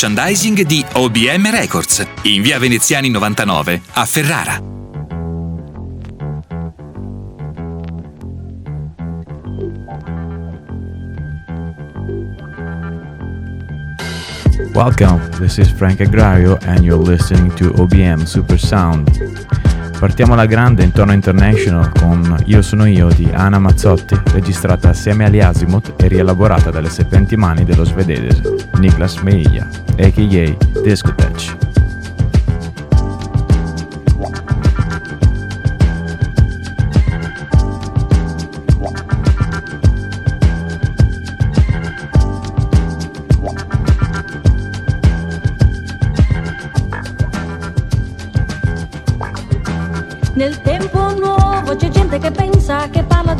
merchandising di OBM Records, in via Veneziani 99 a Ferrara. Welcome, this is Frank Agrario and you're listening to OBM Supersound. Partiamo alla grande intorno International con Io sono io di Anna Mazzotti, registrata assieme agli Azimuth e rielaborata dalle sapienti mani dello svedese Niklas Meija, a.k.a. Discotech.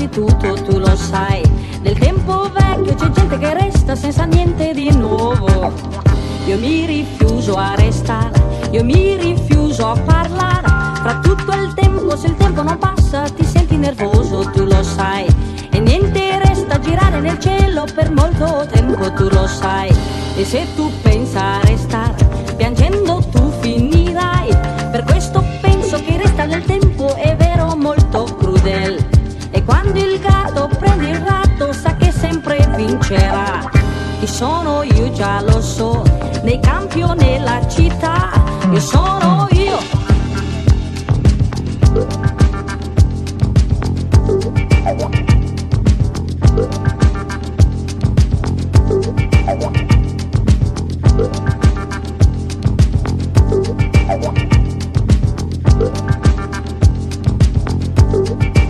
Di tutto, tu lo sai. Nel tempo vecchio c'è gente che resta senza niente di nuovo. Io mi rifiuso a restare, io mi rifiuso a parlare. Fra tutto il tempo, se il tempo non passa, ti senti nervoso, tu lo sai. E niente resta girare nel cielo per molto tempo, tu lo sai. E se tu pensa a restare, Chi sono io già lo so, nei campi o nella città, io sono io.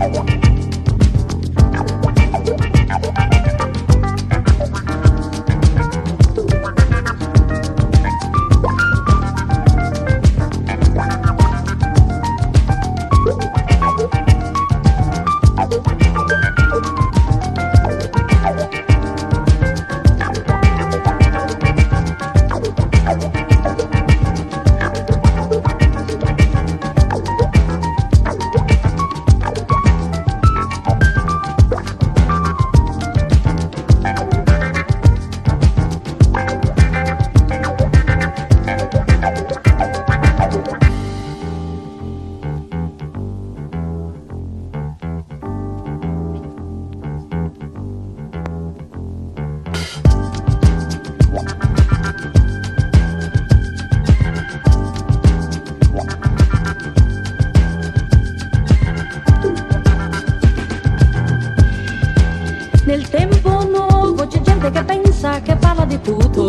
I want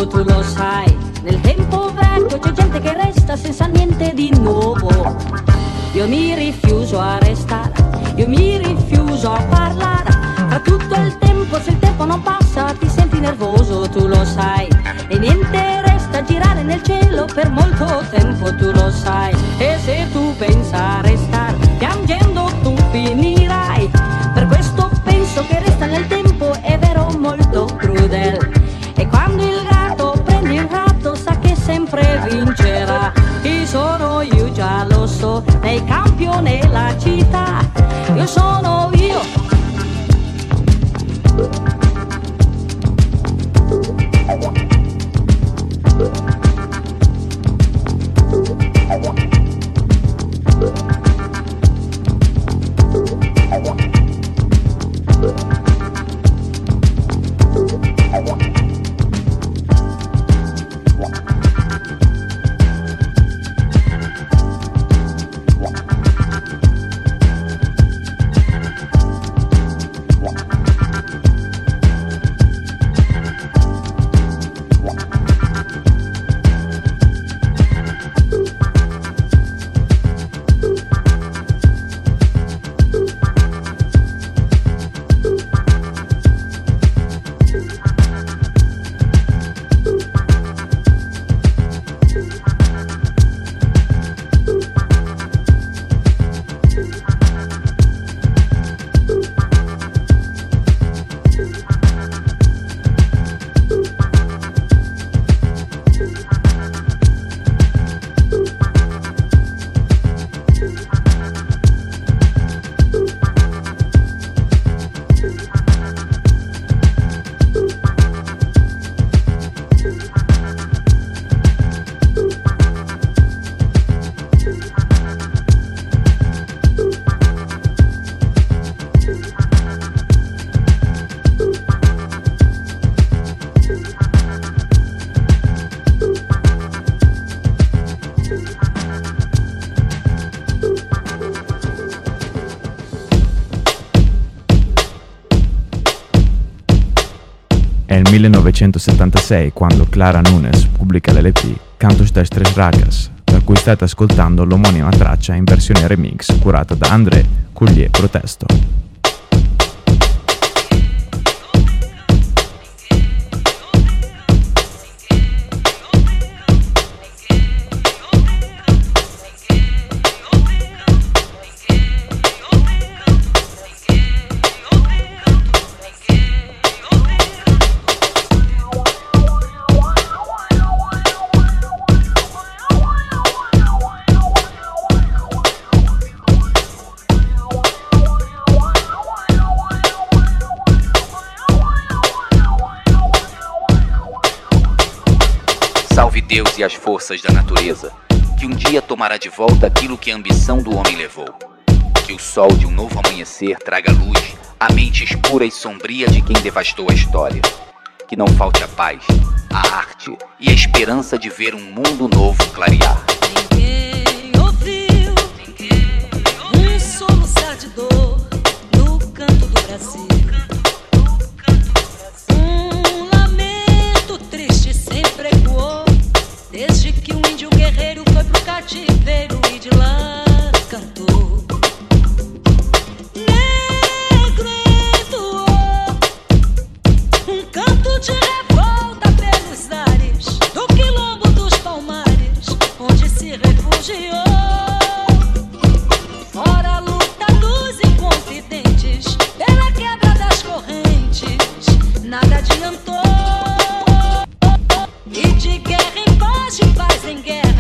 tu lo sai. Nel tempo vecchio c'è gente che resta senza niente di nuovo. Io mi rifiuso a restare, io mi rifiuso a parlare. Fa tutto il tempo, se il tempo non passa ti senti nervoso, tu lo sai. E niente resta girare nel cielo per molto tempo, tu lo sai. E se tu pensare 1976 quando Clara Nunes pubblica l'LP Cantos das Tres Ragas, da cui state ascoltando l'omonima traccia in versione remix curata da André Coulier Protesto. Deus e as forças da natureza, que um dia tomará de volta aquilo que a ambição do homem levou. Que o sol de um novo amanhecer traga luz à mente escura e sombria de quem devastou a história. Que não falte a paz, a arte e a esperança de ver um mundo novo clarear. Ninguém ouviu um soluçar de dor no canto do Brasil. Cativeiro e de lá cantou. Negro entoou um canto de revolta pelos ares do quilombo dos palmares, onde se refugiou. Fora a luta dos inconfidentes, pela quebra das correntes, nada adiantou. she buys and.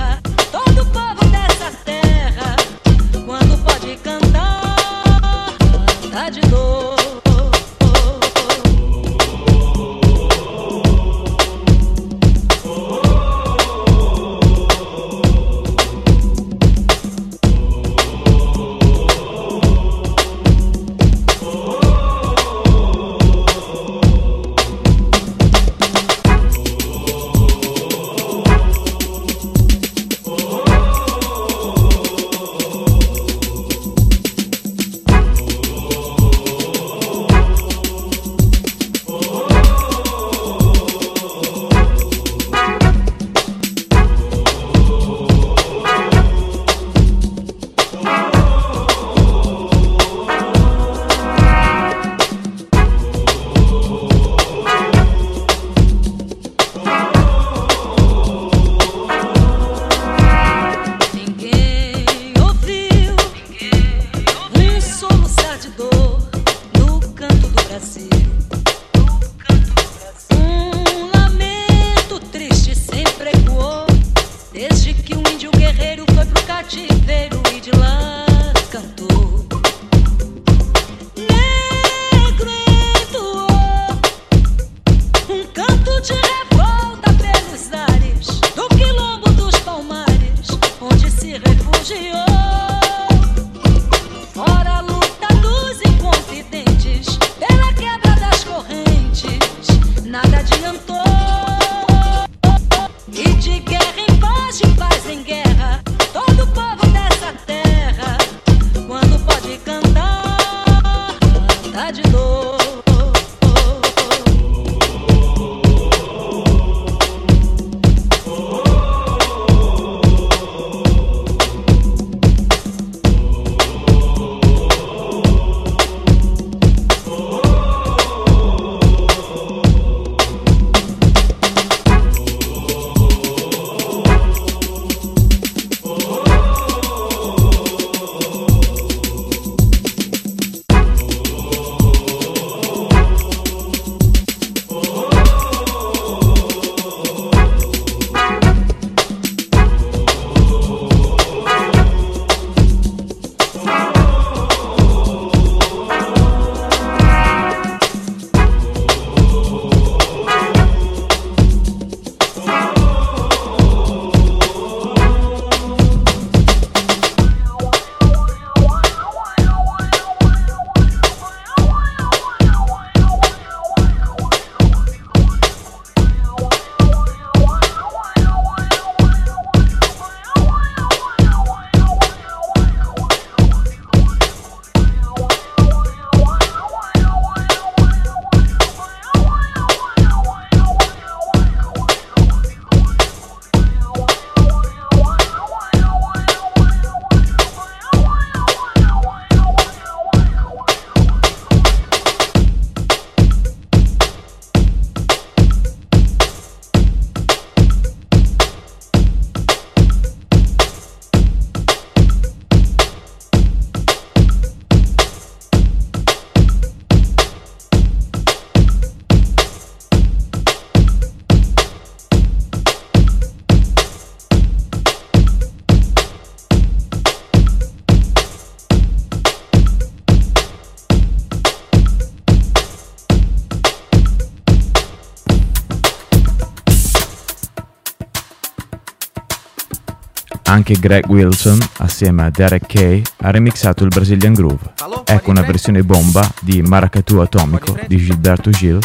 Anche Greg Wilson, assieme a Derek Kay, ha remixato il Brazilian Groove. Ecco una versione bomba di Maracatu Atomico di Gilberto Gil,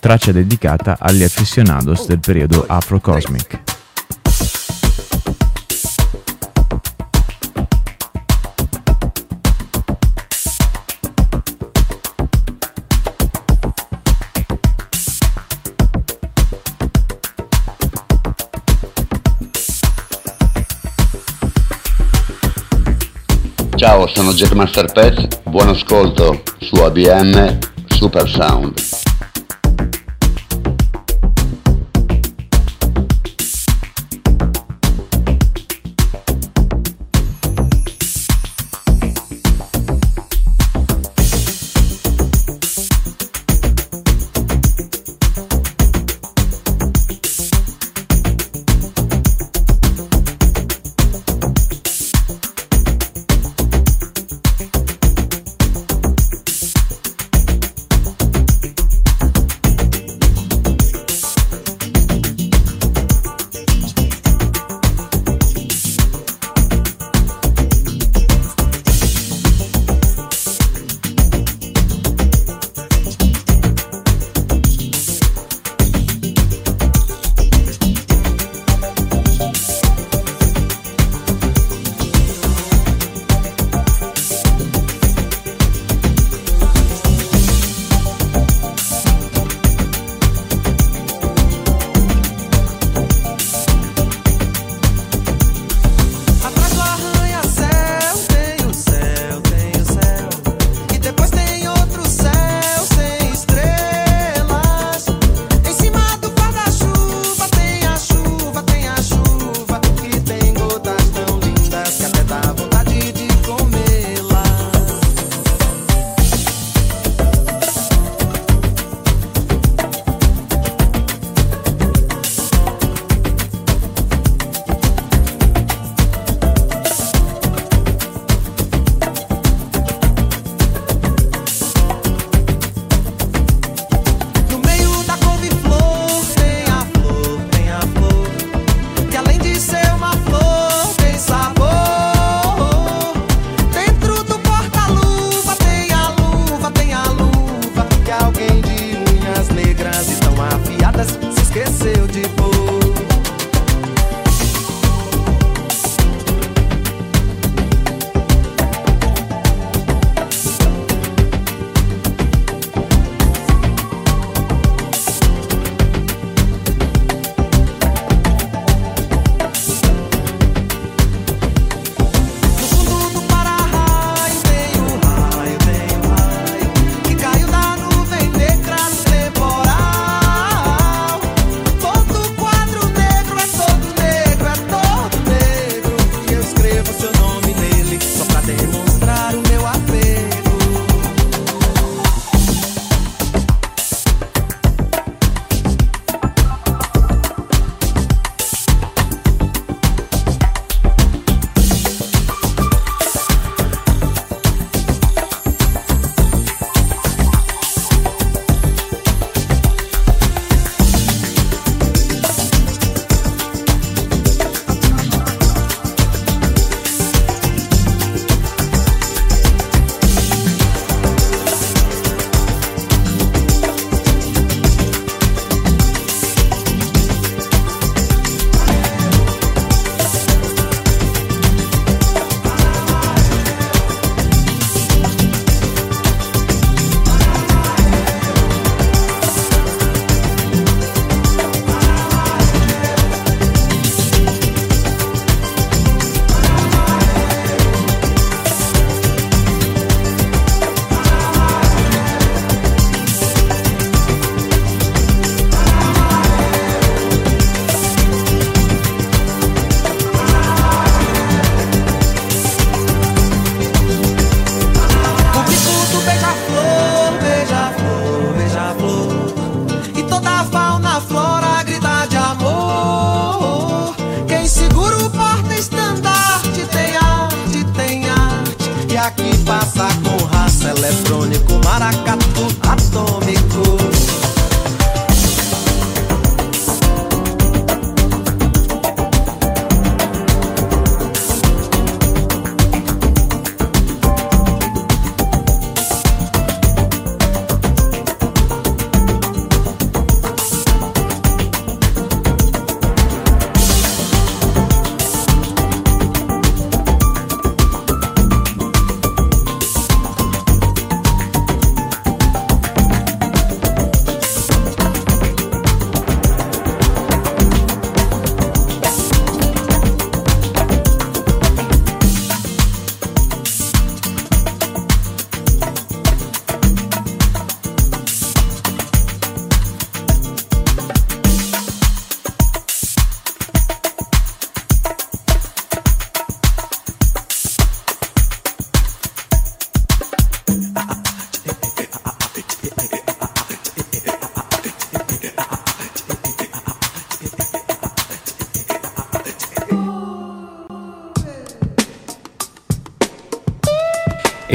traccia dedicata agli aficionados del periodo Afro-Cosmic. Sono Jackmaster Pets, buon ascolto su ABM Super Sound.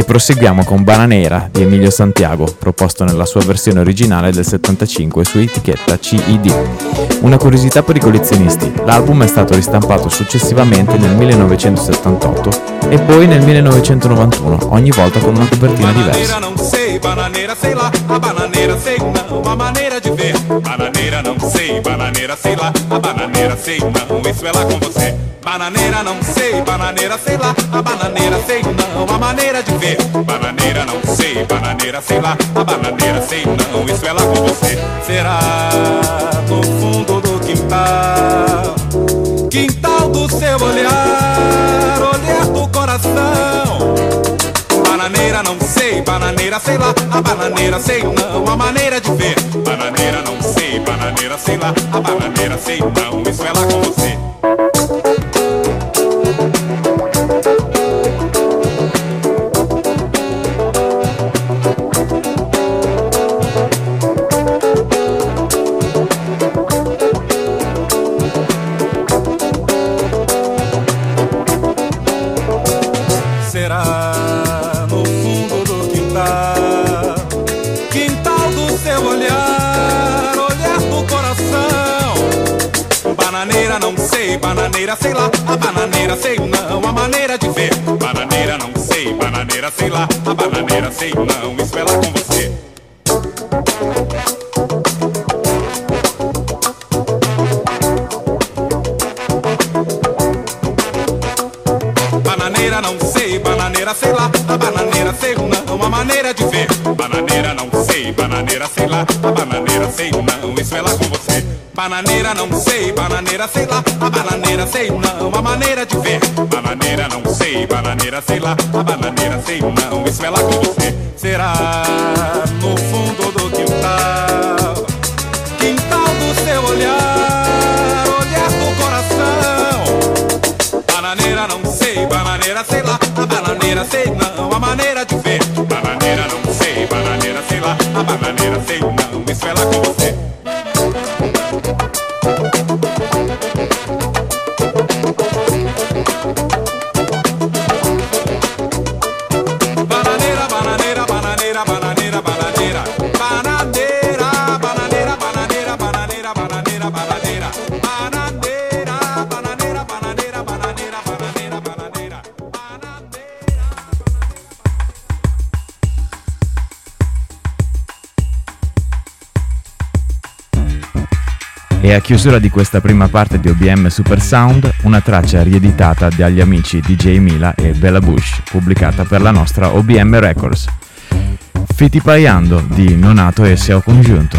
Proseguiamo con Bananera di Emilio Santiago, proposto nella sua versione originale del 75 su etichetta CED. Una curiosità per i collezionisti, l'album è stato ristampato successivamente nel 1978 e poi nel 1991, ogni volta con una copertina diversa. bananeira, sei lá, a bananeira sei não, a maneira de ver. Bananeira não sei, bananeira sei lá, a bananeira sei não, isso é lá com você. Bananeira não sei, bananeira sei lá, a bananeira sei não, a maneira de ver. Bananeira não sei, bananeira sei lá, a bananeira sei não, isso é lá com você. Será no fundo do quintal, quintal do seu olhar, olhar do coração. Bananeira não sei, bananeira sei lá, a bananeira sei não, a maneira de ver. Bananeira não sei, bananeira sei lá, a bananeira sei não, isso é lá com você. Bananeira, sei lá, a bananeira, sei não, a maneira de ver. Bananeira, não sei, bananeira, sei lá, a bananeira, sei não, isso é lá com você. Bananeira, não sei, bananeira, sei lá, a bananeira, sei não, a maneira de ver. Bananeira, não sei, bananeira, sei lá, a bananeira, sei não, Bananeira, não sei, bananeira, sei lá, a bananeira, sei não, a maneira de ver. Bananeira, não sei, bananeira, sei lá, a bananeira, sei não, isso é lá com você. Será no fundo do quintal, quintal do seu olhar, olhar do coração. Bananeira, não sei, bananeira, sei lá, a bananeira, sei não, a maneira de ver. Bananeira, não sei, bananeira, sei lá, a bananeira, sei não, isso é lá com você. A chiusura di questa prima parte di OBM Super Sound, una traccia rieditata dagli amici DJ Mila e Bella Bush, pubblicata per la nostra OBM Records. Fittipaiando di Nonato e Seo Congiunto.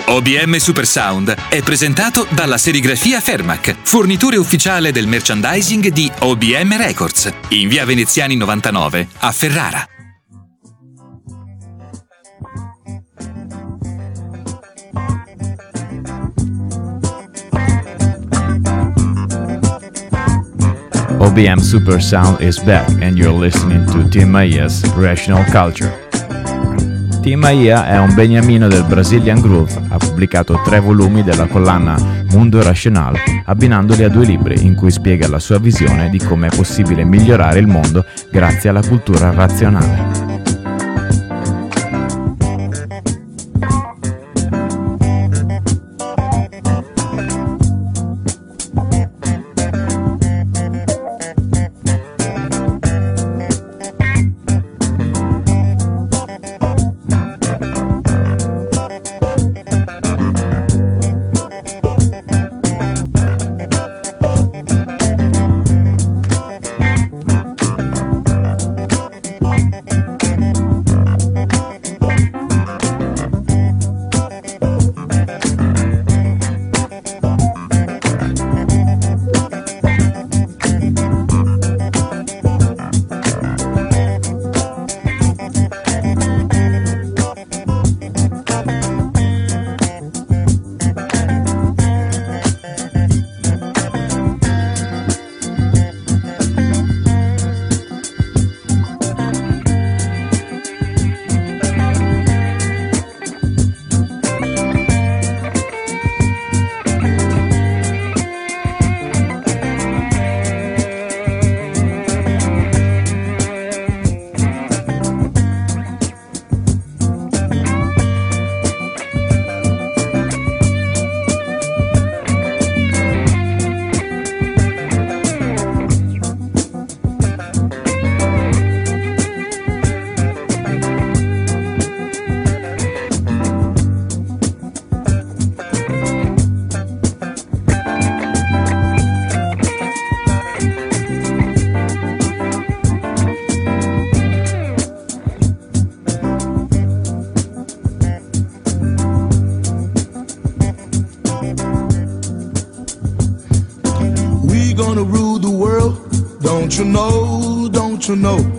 OBM Super Sound è presentato dalla serigrafia Fermac, fornitore ufficiale del merchandising di OBM Records, in via Veneziani 99 a Ferrara. OBM Super Sound is back and you're listening to Tim Maia's Rational Culture. Tim Maia è un beniamino del Brazilian Groove, ha pubblicato tre volumi della collana Mundo Racional, abbinandoli a due libri in cui spiega la sua visione di come è possibile migliorare il mondo grazie alla cultura razionale. you know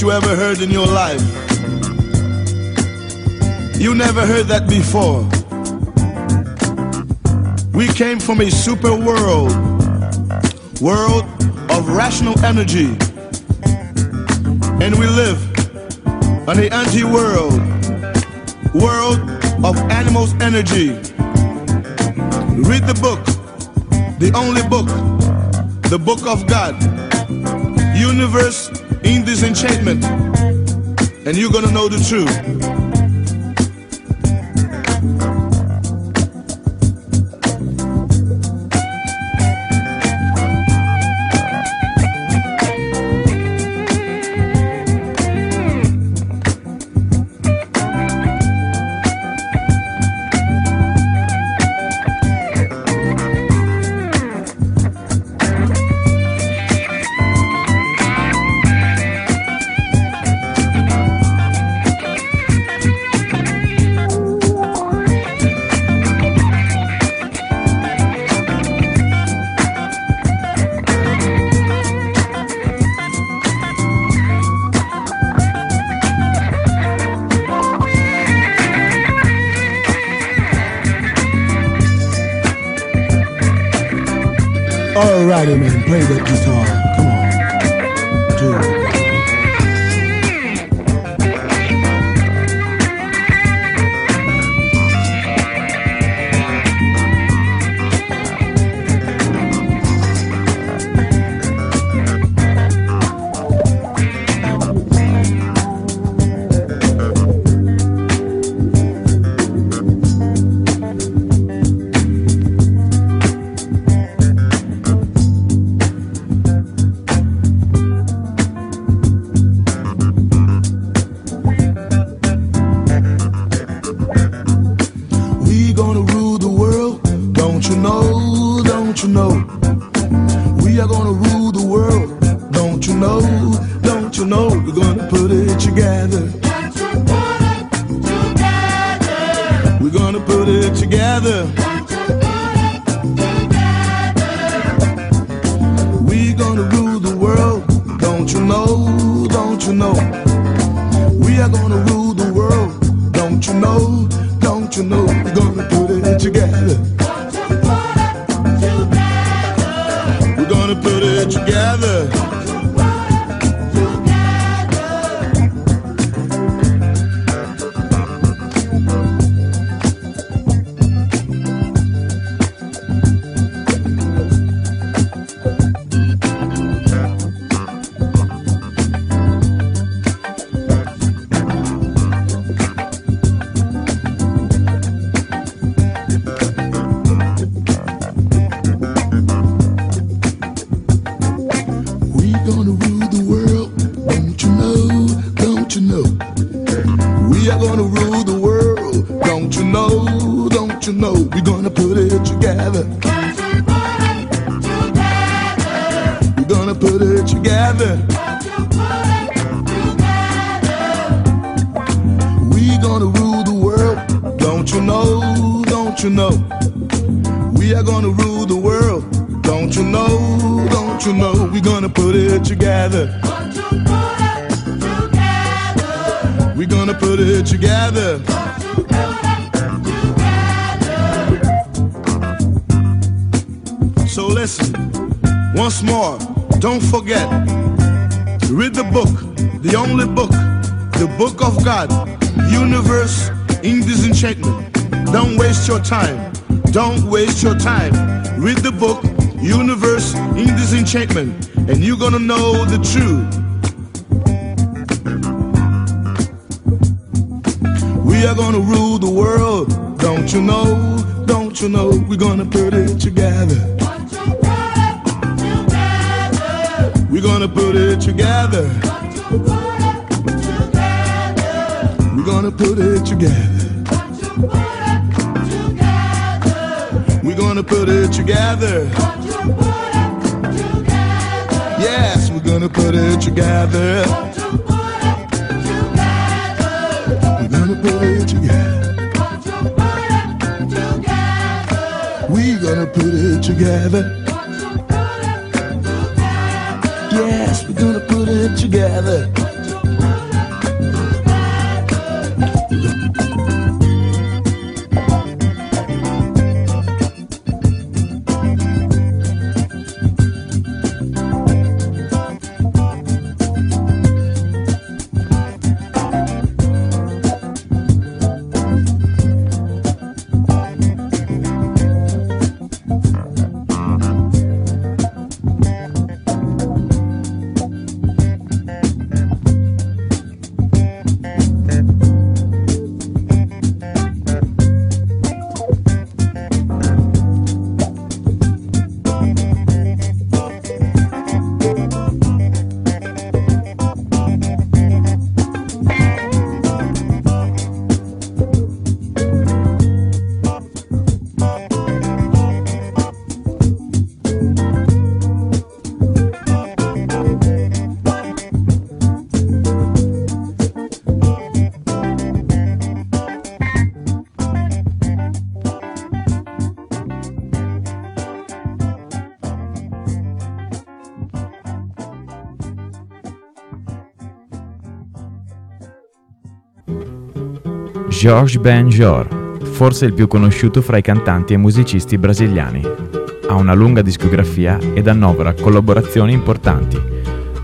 you ever heard in your life. You never heard that before. We came from a super world, world of rational energy, and we live on the anti-world, world of animals' energy. Read the book, the only book, the book of God, universe in this enchantment, and you're gonna know the truth. Spider-Man, play that guitar. You know? We're gonna put it together. So listen, once more, don't forget, read the book, the only book, the book of God, universe in disenchantment. Don't waste your time. Don't waste your time. Read the book, Universe in Disenchantment, and you're gonna know the truth. We are gonna rule the world, don't you know? Don't you know? We're gonna put it together. Gonna put it together. We're gonna put it together. We're gonna put it together. Yes, we're gonna put it together. We're gonna put it together. We're gonna put it together. Together. Georges Ben-Jor, forse il più conosciuto fra i cantanti e musicisti brasiliani. Ha una lunga discografia ed annovera collaborazioni importanti.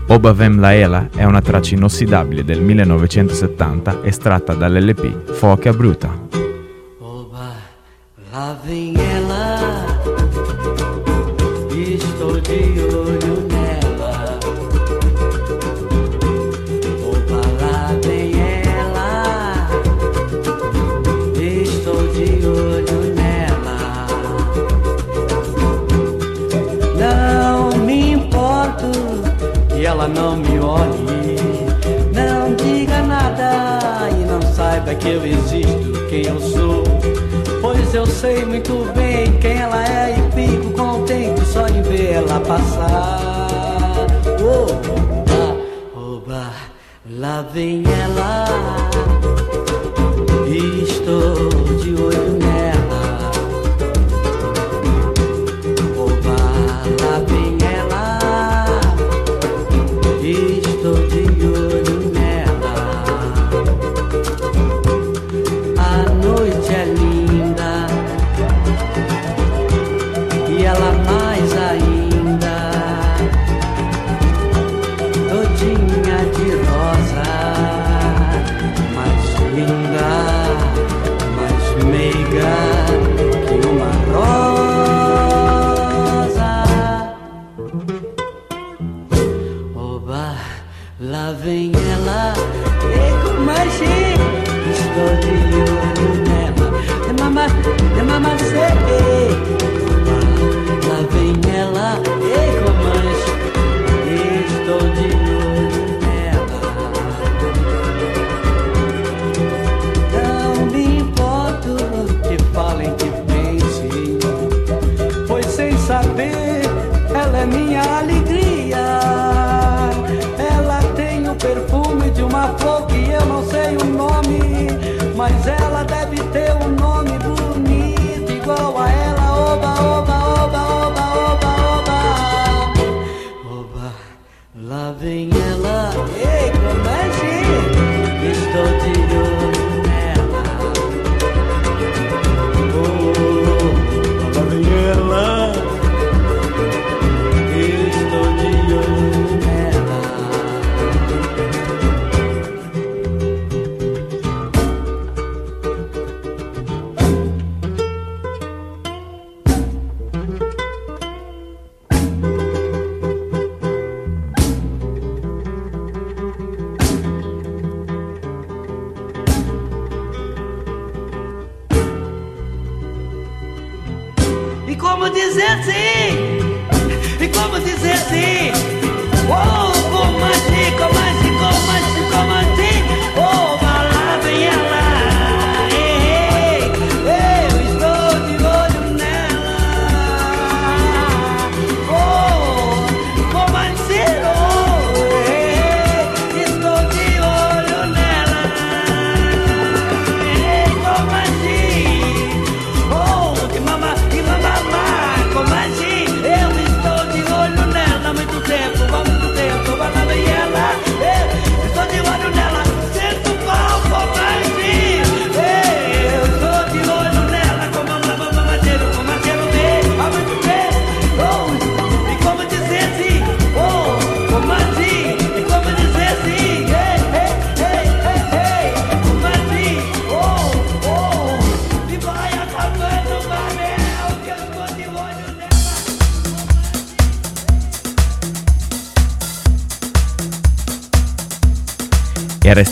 Oba Vem Laela è una traccia inossidabile del 1970 estratta dall'LP Foca Bruta. vem ela.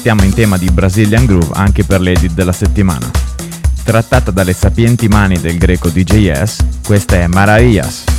Restiamo in tema di Brazilian Groove anche per l'edit della settimana. Trattata dalle sapienti mani del greco DJS, questa è Maravillas.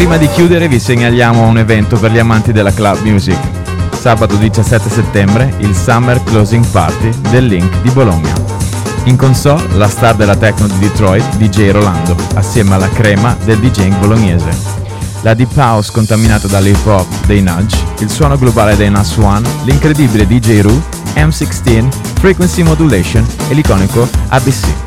Prima di chiudere vi segnaliamo un evento per gli amanti della club music. Sabato 17 settembre il Summer Closing Party del Link di Bologna. In console la star della techno di Detroit, DJ Rolando, assieme alla crema del DJing bolognese. La deep house contaminata dall'hip hop dei Nudge, il suono globale dei Nas One, l'incredibile DJ Ru, M16, Frequency Modulation e l'iconico ABC.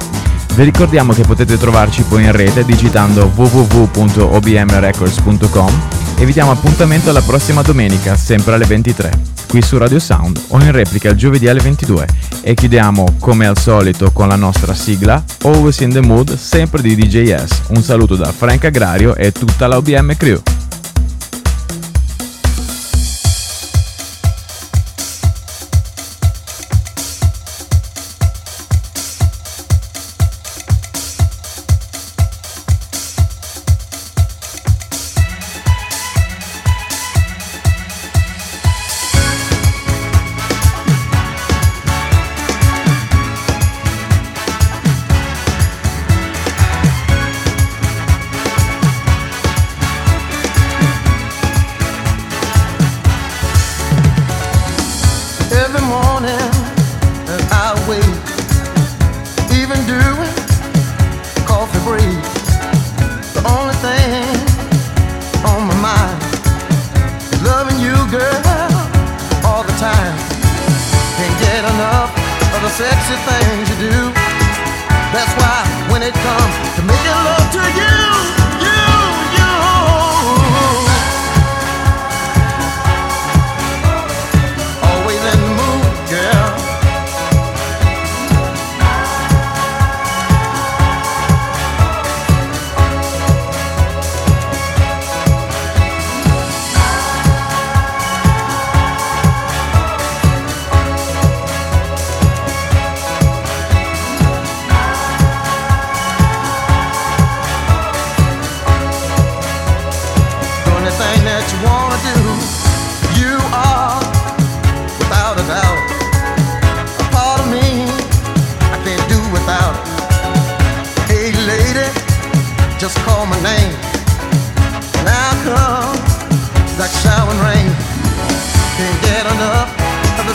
Vi ricordiamo che potete trovarci poi in rete digitando www.obmrecords.com e vi diamo appuntamento alla prossima domenica, sempre alle 23, qui su Radio Sound o in replica il giovedì alle 22 e chiudiamo come al solito con la nostra sigla Always in the Mood, sempre di DJS. Un saluto da Frank Agrario e tutta la OBM Crew.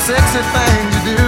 sexy thing to do.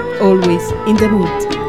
always in the mood.